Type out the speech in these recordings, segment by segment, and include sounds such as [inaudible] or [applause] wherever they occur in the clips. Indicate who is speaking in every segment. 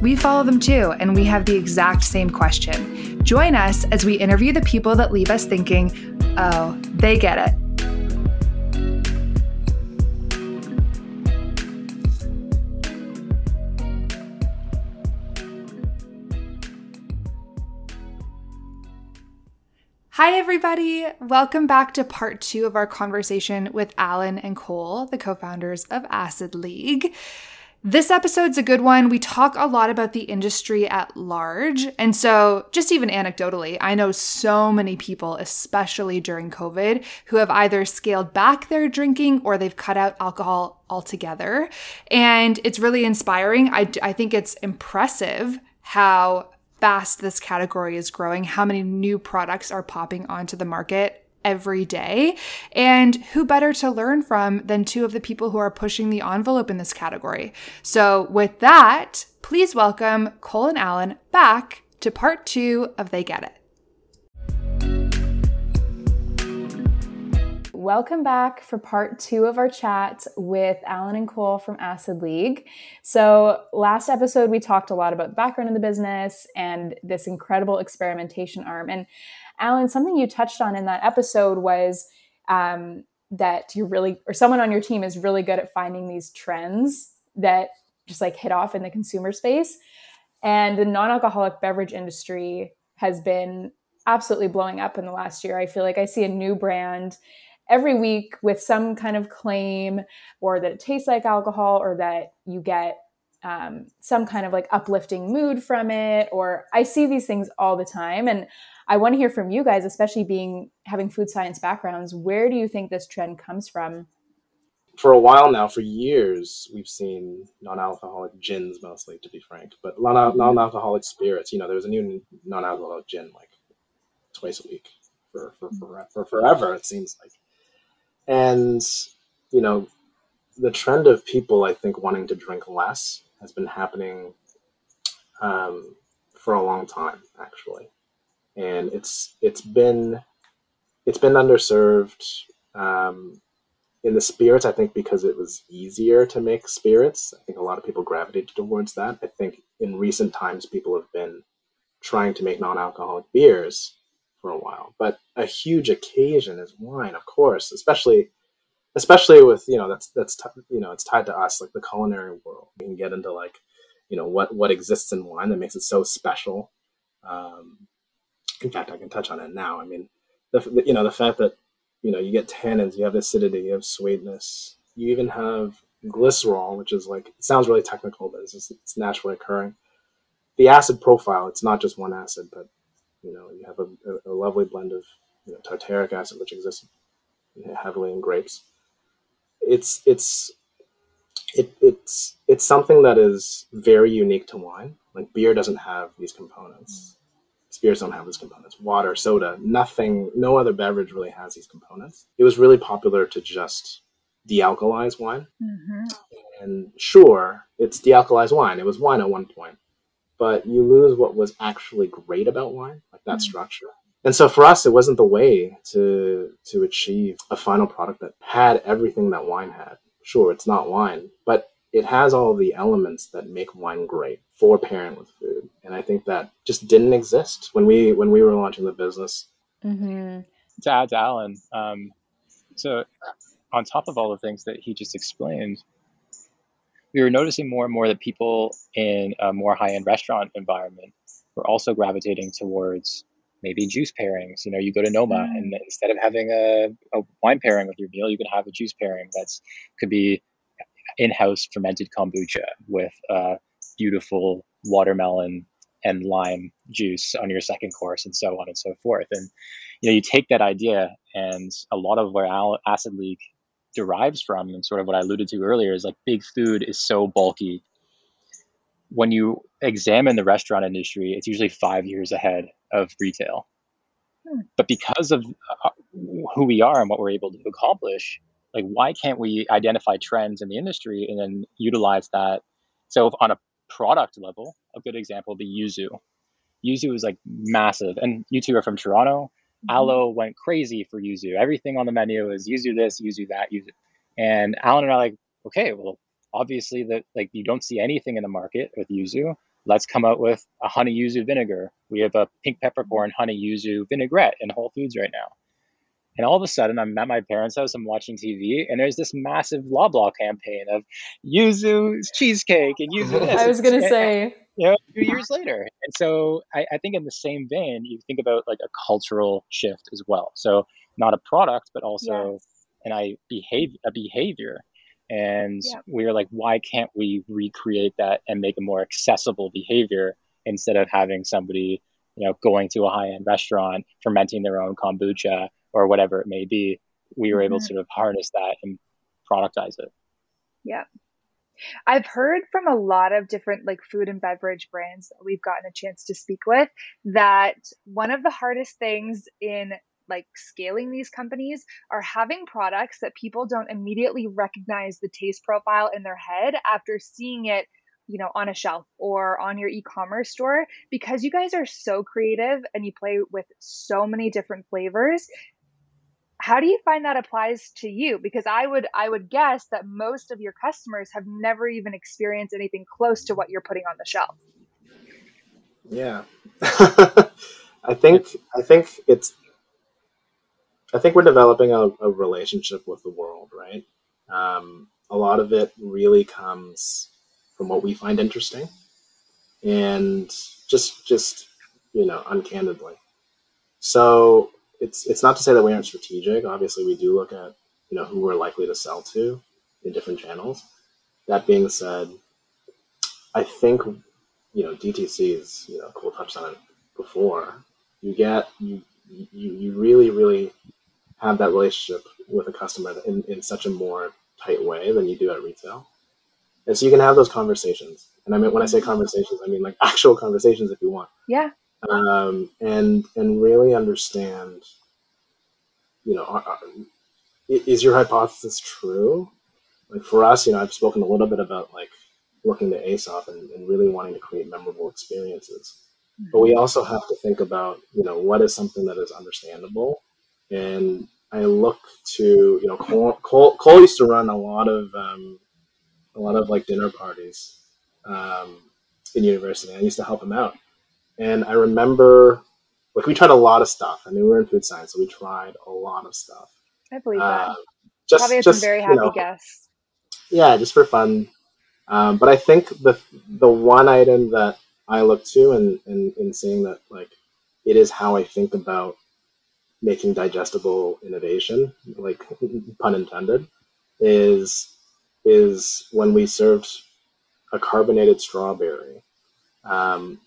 Speaker 1: we follow them too, and we have the exact same question. Join us as we interview the people that leave us thinking, oh, they get it. Hi, everybody. Welcome back to part two of our conversation with Alan and Cole, the co founders of Acid League. This episode's a good one. We talk a lot about the industry at large. And so, just even anecdotally, I know so many people, especially during COVID, who have either scaled back their drinking or they've cut out alcohol altogether. And it's really inspiring. I, I think it's impressive how fast this category is growing, how many new products are popping onto the market every day. And who better to learn from than two of the people who are pushing the envelope in this category? So, with that, please welcome Cole and Alan back to part two of They Get It.
Speaker 2: Welcome back for part two of our chat with Alan and Cole from Acid League. So, last episode, we talked a lot about the background of the business and this incredible experimentation arm. And Alan, something you touched on in that episode was um, that you're really, or someone on your team is really good at finding these trends that just like hit off in the consumer space. And the non alcoholic beverage industry has been absolutely blowing up in the last year. I feel like I see a new brand every week with some kind of claim or that it tastes like alcohol or that you get um, some kind of like uplifting mood from it or i see these things all the time and I want to hear from you guys, especially being having food science backgrounds. Where do you think this trend comes from?
Speaker 3: For a while now, for years, we've seen non-alcoholic gins mostly, to be frank, but mm-hmm. non-alcoholic spirits. You know, there was a new non-alcoholic gin like twice a week for for, for, for forever. It seems like, and you know, the trend of people, I think, wanting to drink less has been happening um, for a long time, actually and it's it's been it's been underserved um, in the spirits. I think because it was easier to make spirits. I think a lot of people gravitated towards that. I think in recent times people have been trying to make non-alcoholic beers for a while, but a huge occasion is wine, of course, especially especially with you know that's that's t- you know it's tied to us like the culinary world. We can get into like you know what what exists in wine that makes it so special. Um, in fact, I can touch on it now. I mean, the, the, you know the fact that you know you get tannins, you have acidity, you have sweetness, you even have glycerol, which is like it sounds really technical, but it's just it's naturally occurring. The acid profile, it's not just one acid, but you know you have a, a, lovely blend of you know, tartaric acid, which exists heavily in grapes. It's it's it, it's it's something that is very unique to wine. Like beer doesn't have these components spirits don't have these components. Water, soda, nothing, no other beverage really has these components. It was really popular to just dealcoholize wine. Mm-hmm. And sure, it's dealcoholized wine. It was wine at one point, but you lose what was actually great about wine, like that mm-hmm. structure. And so for us, it wasn't the way to to achieve a final product that had everything that wine had. Sure, it's not wine, but it has all the elements that make wine great for pairing with food and i think that just didn't exist when we when we were launching the business
Speaker 4: mm-hmm. to add to alan um, so on top of all the things that he just explained we were noticing more and more that people in a more high-end restaurant environment were also gravitating towards maybe juice pairings you know you go to noma mm. and instead of having a, a wine pairing with your meal you can have a juice pairing that's could be in-house fermented kombucha with uh, beautiful watermelon and lime juice on your second course and so on and so forth. And you know you take that idea and a lot of where acid league derives from and sort of what i alluded to earlier is like big food is so bulky. When you examine the restaurant industry it's usually five years ahead of retail. Hmm. But because of uh, who we are and what we're able to accomplish, like why can't we identify trends in the industry and then utilize that? So on a product level, a good example would be Yuzu. Yuzu is like massive, and you two are from Toronto. Mm-hmm. Alo went crazy for Yuzu. Everything on the menu is Yuzu this, Yuzu that, Yuzu. And Alan and I are like, okay, well, obviously that like you don't see anything in the market with Yuzu. Let's come out with a honey yuzu vinegar. We have a pink peppercorn honey yuzu vinaigrette in Whole Foods right now. And all of a sudden, I'm at my parents' house, I'm watching TV, and there's this massive Loblaw campaign of yuzu cheesecake and yuzu this.
Speaker 2: I was going to say.
Speaker 4: You know, a few years later. And so I, I think in the same vein, you think about like a cultural shift as well. So not a product, but also yes. an I behave a behavior. And yeah. we were like, why can't we recreate that and make a more accessible behavior instead of having somebody, you know, going to a high end restaurant, fermenting their own kombucha or whatever it may be, we were mm-hmm. able to sort of harness that and productize it.
Speaker 5: Yeah. I've heard from a lot of different like food and beverage brands that we've gotten a chance to speak with that one of the hardest things in like scaling these companies are having products that people don't immediately recognize the taste profile in their head after seeing it you know on a shelf or on your e-commerce store because you guys are so creative and you play with so many different flavors how do you find that applies to you? Because i would i would guess that most of your customers have never even experienced anything close to what you're putting on the shelf.
Speaker 3: Yeah. [laughs] I think i think it's i think we're developing a, a relationship with the world right? Um, a lot of it really comes from what we find interesting and just just you know uncandidly. So it's it's not to say that we aren't strategic. Obviously, we do look at you know who we're likely to sell to in different channels. That being said, I think you know DTC is you know Cole touched on it before. You get you you you really really have that relationship with a customer in, in such a more tight way than you do at retail. And so you can have those conversations. And I mean, when I say conversations, I mean like actual conversations if you want.
Speaker 5: Yeah
Speaker 3: um, and and really understand, you know, are, are, is your hypothesis true? Like for us, you know, I've spoken a little bit about like looking to Aesop and, and really wanting to create memorable experiences. But we also have to think about, you know, what is something that is understandable. And I look to, you know, Cole, Cole, Cole used to run a lot of, um, a lot of like dinner parties um, in university. I used to help him out. And I remember, like, we tried a lot of stuff. I mean, we were in food science, so we tried a lot of stuff.
Speaker 5: I believe that. Uh, just, Probably just, some very happy you know, guests.
Speaker 3: Yeah, just for fun. Um, but I think the the one item that I look to and in, in, in seeing that like it is how I think about making digestible innovation, like pun intended, is is when we served a carbonated strawberry. Um,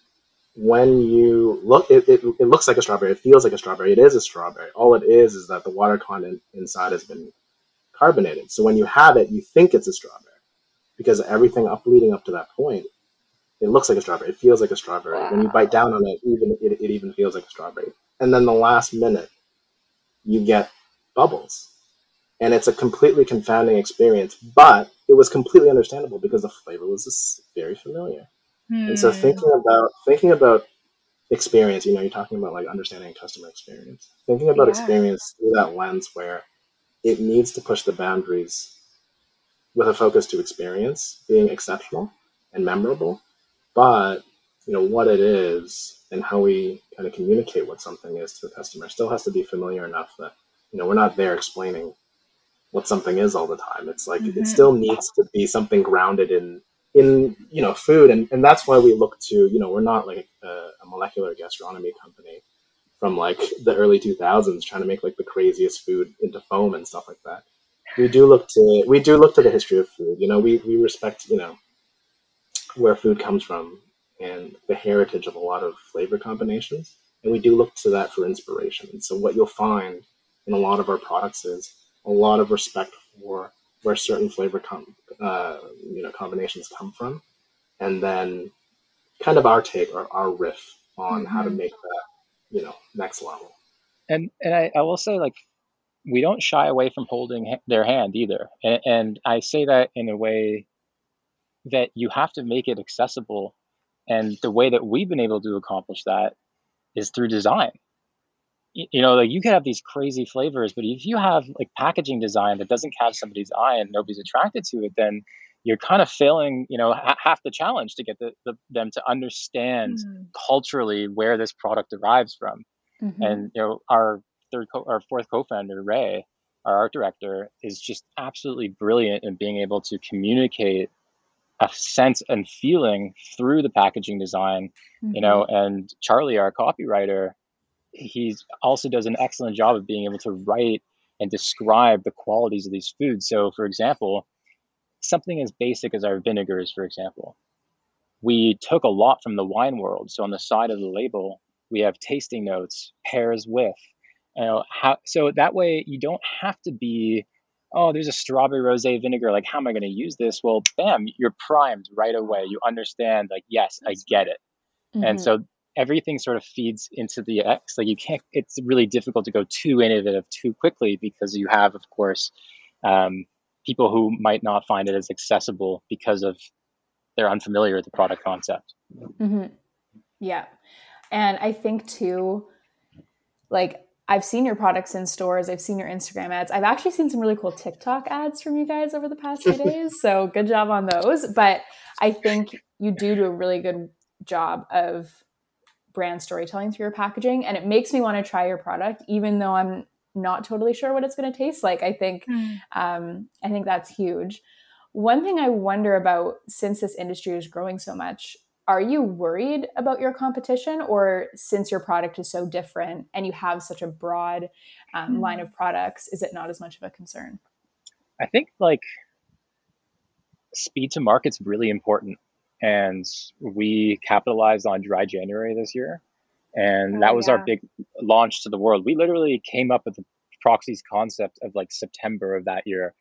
Speaker 3: when you look, it, it, it looks like a strawberry. It feels like a strawberry. It is a strawberry. All it is is that the water content inside has been carbonated. So when you have it, you think it's a strawberry because everything up leading up to that point, it looks like a strawberry. It feels like a strawberry. Wow. When you bite down on it, even it, it even feels like a strawberry. And then the last minute, you get bubbles, and it's a completely confounding experience. But it was completely understandable because the flavor was very familiar. And so thinking hmm. about thinking about experience, you know, you're talking about like understanding customer experience. Thinking about yeah. experience through that lens where it needs to push the boundaries with a focus to experience being exceptional and memorable, but you know what it is and how we kind of communicate what something is to the customer still has to be familiar enough that you know we're not there explaining what something is all the time. It's like mm-hmm. it still needs to be something grounded in in you know food and, and that's why we look to you know we're not like a, a, molecular gastronomy company from like the early 2000s trying to make like the craziest food into foam and stuff like that. We do look to we do look to the history of food. You know we, we respect you know where food comes from and the heritage of a lot of flavor combinations and we do look to that for inspiration. And so what you'll find in a lot of our products is a lot of respect for where certain flavor com- uh, you know combinations come from, and then kind of our take or our riff on mm-hmm. how to mm-hmm. make that you know next level.
Speaker 4: and and I, I will say like we don't shy away from holding their hand either and, and i say that in a way that you have to make it accessible and the way that we've been able to accomplish that is through design you know like you can have these crazy flavors but if you have like packaging design that doesn't catch somebody's eye and nobody's attracted to it then you're kind of failing you know half the challenge to get the, the them to understand mm. culturally where this product derives from mm-hmm. and you know our third co- our fourth co-founder ray our art director is just absolutely brilliant in being able to communicate a sense and feeling through the packaging design mm-hmm. you know and charlie our copywriter he also does an excellent job of being able to write and describe the qualities of these foods. So for example something as basic as our vinegars for example we took a lot from the wine world. So on the side of the label we have tasting notes pairs with you know how so that way you don't have to be oh there's a strawberry rosé vinegar. Like how am i going to use this? Well bam you're primed right away. You understand like yes i get it. Mm-hmm. and so everything sort of feeds into the x like you can't it's really difficult to go too innovative too quickly because you have of course um, people who might not find it as accessible because of they're unfamiliar with the product concept
Speaker 2: mm-hmm. yeah and i think too like I've seen your products in stores. I've seen your Instagram ads. I've actually seen some really cool TikTok ads from you guys over the past few [laughs] days. So good job on those. But I think you do do a really good job of brand storytelling through your packaging. And it makes me want to try your product, even though I'm not totally sure what it's going to taste like. I think, mm. um, I think that's huge. One thing I wonder about since this industry is growing so much are you worried about your competition or since your product is so different and you have such a broad um, line hmm. of products is it not as much of a concern
Speaker 4: i think like speed to market's really important and we capitalized on dry january this year. And oh, that was yeah. our big launch to the world. We literally came up with the proxies concept of like september of that year.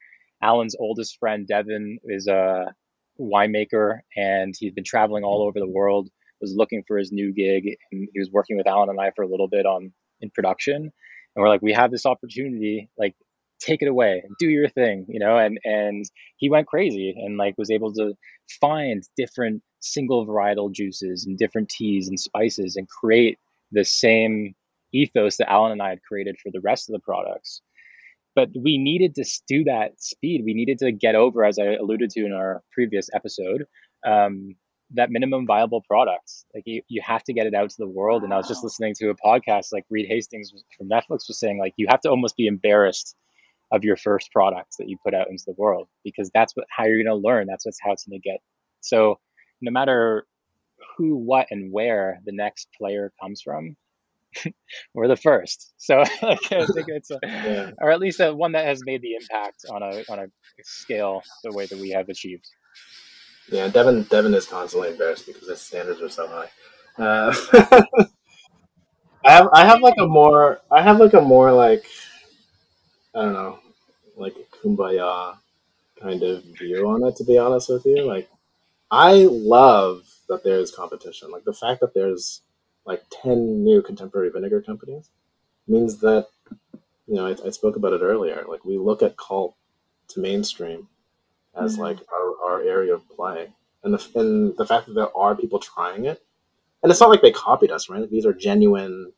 Speaker 4: Alan's oldest friend devin is a winemaker and he's been traveling all over the world was looking for his new gig and he was working with alan and i for a little bit on in production. And we're like we have this opportunity like take it away do your thing you know and and he went crazy and like was able to find different single varietal juices and different teas and spices and create the same ethos that alan and i had created for the rest of the products but we needed to do that speed. We needed to get over, as I alluded to in our previous episode, um, that minimum viable product. Like you, you have to get it out to the world. And I was just listening to a podcast, like Reed Hastings from Netflix was saying, like you have to almost be embarrassed of your first products that you put out into the world because that's what how you're going to learn. That's what's how it's going to get. So no matter who, what, and where the next player comes from, [laughs] we're the first. So [laughs] I think it's a, yeah. or at least a, one that has made the impact on a on a scale the way that we have achieved.
Speaker 3: Yeah, Devin Devin is constantly embarrassed because his standards are so high. Uh, [laughs] I have I have like a more I have like a more like I don't know like a kumbaya kind of view on it to be honest with you. Like I love that there's competition. Like the fact that there's like 10 new contemporary vinegar companies means that you know I, I, spoke about it earlier like we look at cult to mainstream as mm-hmm. like our, our area of play and the, and the fact that there are people trying it and it's not like they copied us right these are genuine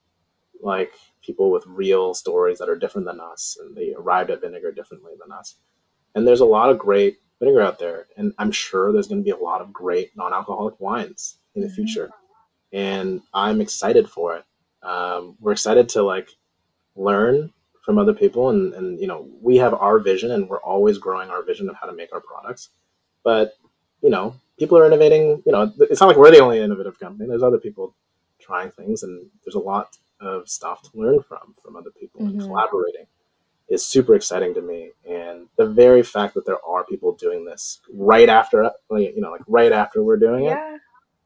Speaker 3: like people with real stories that are different than us and they arrived at vinegar differently than us and there's a lot of great vinegar out there and i'm sure there's going to be a lot of great non-alcoholic wines in the mm-hmm. future and I'm excited for it. Um, we're excited to like learn from other people, and and you know we have our vision, and we're always growing our vision of how to make our products. But you know, people are innovating. You know, it's not like we're the only innovative company. There's other people trying things, and there's a lot of stuff to learn from from other people mm-hmm. and collaborating is super exciting to me and the very fact that there are people doing this right after you know like right after we're doing yeah. it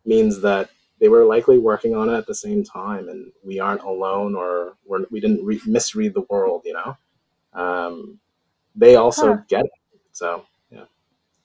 Speaker 3: means that they were likely working on it at the same time, and we aren't alone, or we're, we didn't re- misread the world. You know, um, they also huh. get it. So.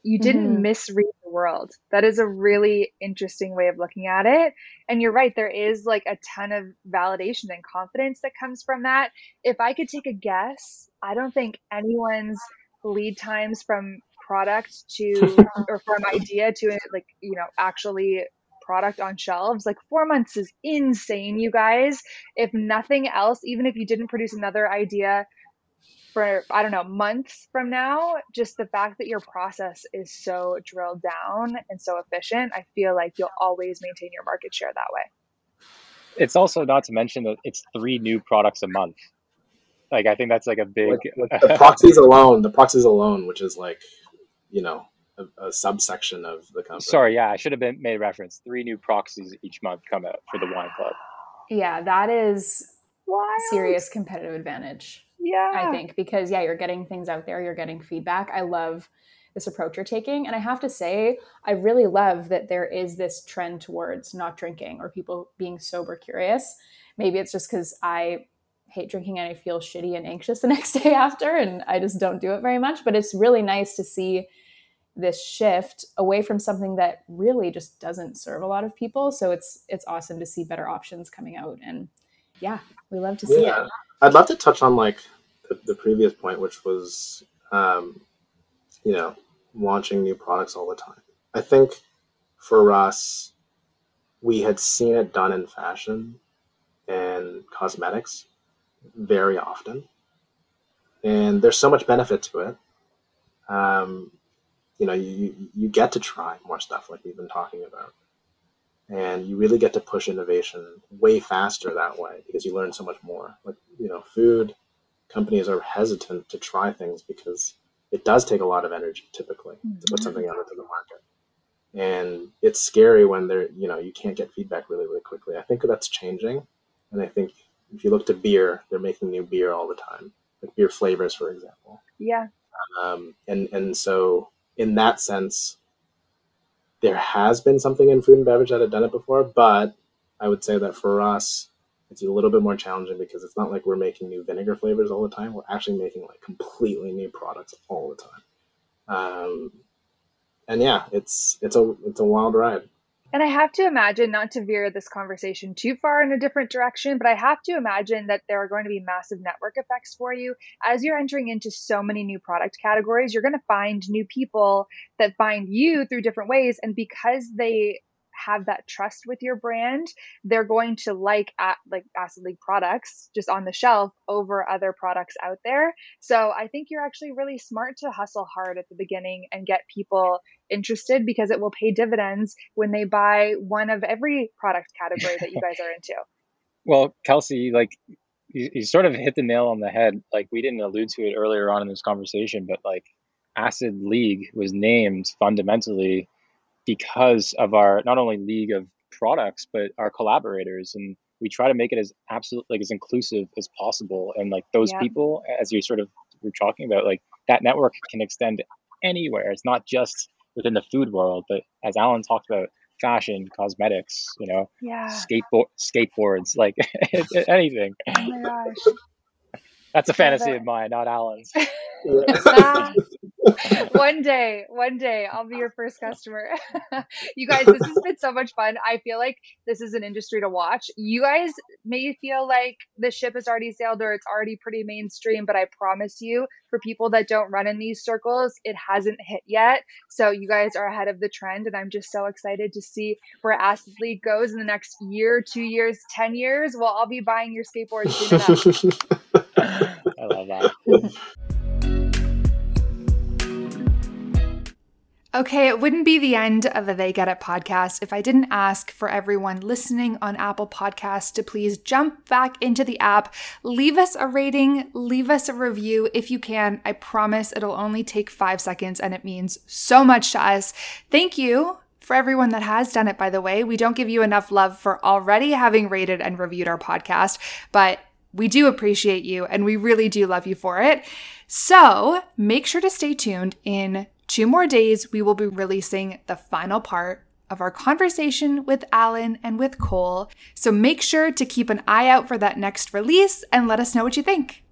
Speaker 5: You didn't mm-hmm. misread the world. That is a really interesting way of looking at it. And you're right, there is like a ton of validation and confidence that comes from that. If I could take a guess, I don't think anyone's lead times from product to [laughs] or from idea to like, you know, actually product on shelves. Like four months is insane, you guys. If nothing else, even if you didn't produce another idea for I don't know months from now, just the fact that your process is so drilled down and so efficient, I feel like you'll always maintain your market share that way.
Speaker 4: It's also not to mention that it's three new products a month. Like I think that's like a big
Speaker 3: like, [laughs] the proxies alone. The proxies alone, which is like, you know, a, a, subsection of the company.
Speaker 4: Sorry, yeah, I should have been made reference. Three new proxies each month come out for the wine club.
Speaker 2: Yeah, that is Wild. serious competitive advantage.
Speaker 5: Yeah.
Speaker 2: I think because yeah, you're getting things out there, you're getting feedback. I love this approach you're taking. And I have to say, I really love that there is this trend towards not drinking or people being sober curious. Maybe it's just because I hate drinking and I feel shitty and anxious the [laughs] next day after, and I just don't do it very much. But it's really nice to see this shift away from something that really just doesn't serve a lot of people. So it's it's awesome to see better options coming out. And yeah, we love to see yeah. it.
Speaker 3: I'd love to touch on like the, the previous point, which was, um, you know, launching new products all the time. I think for us, we had seen it done in fashion and cosmetics very often, and there's so much benefit to it. Um, you know, you you get to try more stuff like we've been talking about and you really get to push innovation way faster that way because you learn so much more like you know food companies are hesitant to try things because it does take a lot of energy typically mm-hmm. to put mm-hmm. something out into the market and it's scary when they're you know you can't get feedback really really quickly i think that's changing and i think if you look to beer they're making new beer all the time like beer flavors for example
Speaker 5: yeah
Speaker 3: um, and and so in that sense there has been something in food and beverage that had done it before, but I would say that for us, it's a little bit more challenging because it's not like we're making new vinegar flavors all the time. We're actually making like completely new products all the time. Um, and yeah, it's it's a it's a wild ride.
Speaker 5: And I have to imagine, not to veer this conversation too far in a different direction, but I have to imagine that there are going to be massive network effects for you. As you're entering into so many new product categories, you're going to find new people that find you through different ways. And because they have that trust with your brand, they're going to like at, like Acid League products just on the shelf over other products out there. So I think you're actually really smart to hustle hard at the beginning and get people interested because it will pay dividends when they buy one of every product category that you guys are into. [laughs]
Speaker 4: Well, Kelsey, like you, you sort of hit the nail on the head. Like we didn't allude to it earlier on in this conversation, but like Acid League was named fundamentally because of our not only league of products but our collaborators and we try to make it as absolute like as inclusive as possible. And like those yeah. people as you sort of were talking about like that network can extend anywhere. It's not just within the food world but as alan talked about fashion cosmetics you know
Speaker 5: yeah.
Speaker 4: skateboard skateboards like [laughs] anything.
Speaker 5: Oh my gosh
Speaker 4: that's a fantasy of mine not alan's [laughs]
Speaker 5: one day, one day, I'll be your first customer. [laughs] you guys, this has been so much fun. I feel like this is an industry to watch. You guys may feel like the ship has already sailed or it's already pretty mainstream, but I promise you, for people that don't run in these circles, it hasn't hit yet. So you guys are ahead of the trend, and I'm just so excited to see where Acid League goes in the next year, two years, ten years. Well, I'll be buying your skateboard soon
Speaker 4: enough. [laughs] I love that.
Speaker 5: Okay, it wouldn't be the end of the They Get It podcast if I didn't ask for everyone listening on Apple Podcasts to please jump back into the app, leave us a rating, leave us a review if you can. I promise it'll only take five seconds and it means so much to us. Thank you for everyone that has done it, by the way. We don't give you enough love for already having rated and reviewed our podcast, but we do appreciate you and we really do love you for it. So make sure to stay tuned in two more days, we will be releasing the final part of our conversation with Alan and with Cole. So make sure to keep an eye out for that next release and let us know what you think.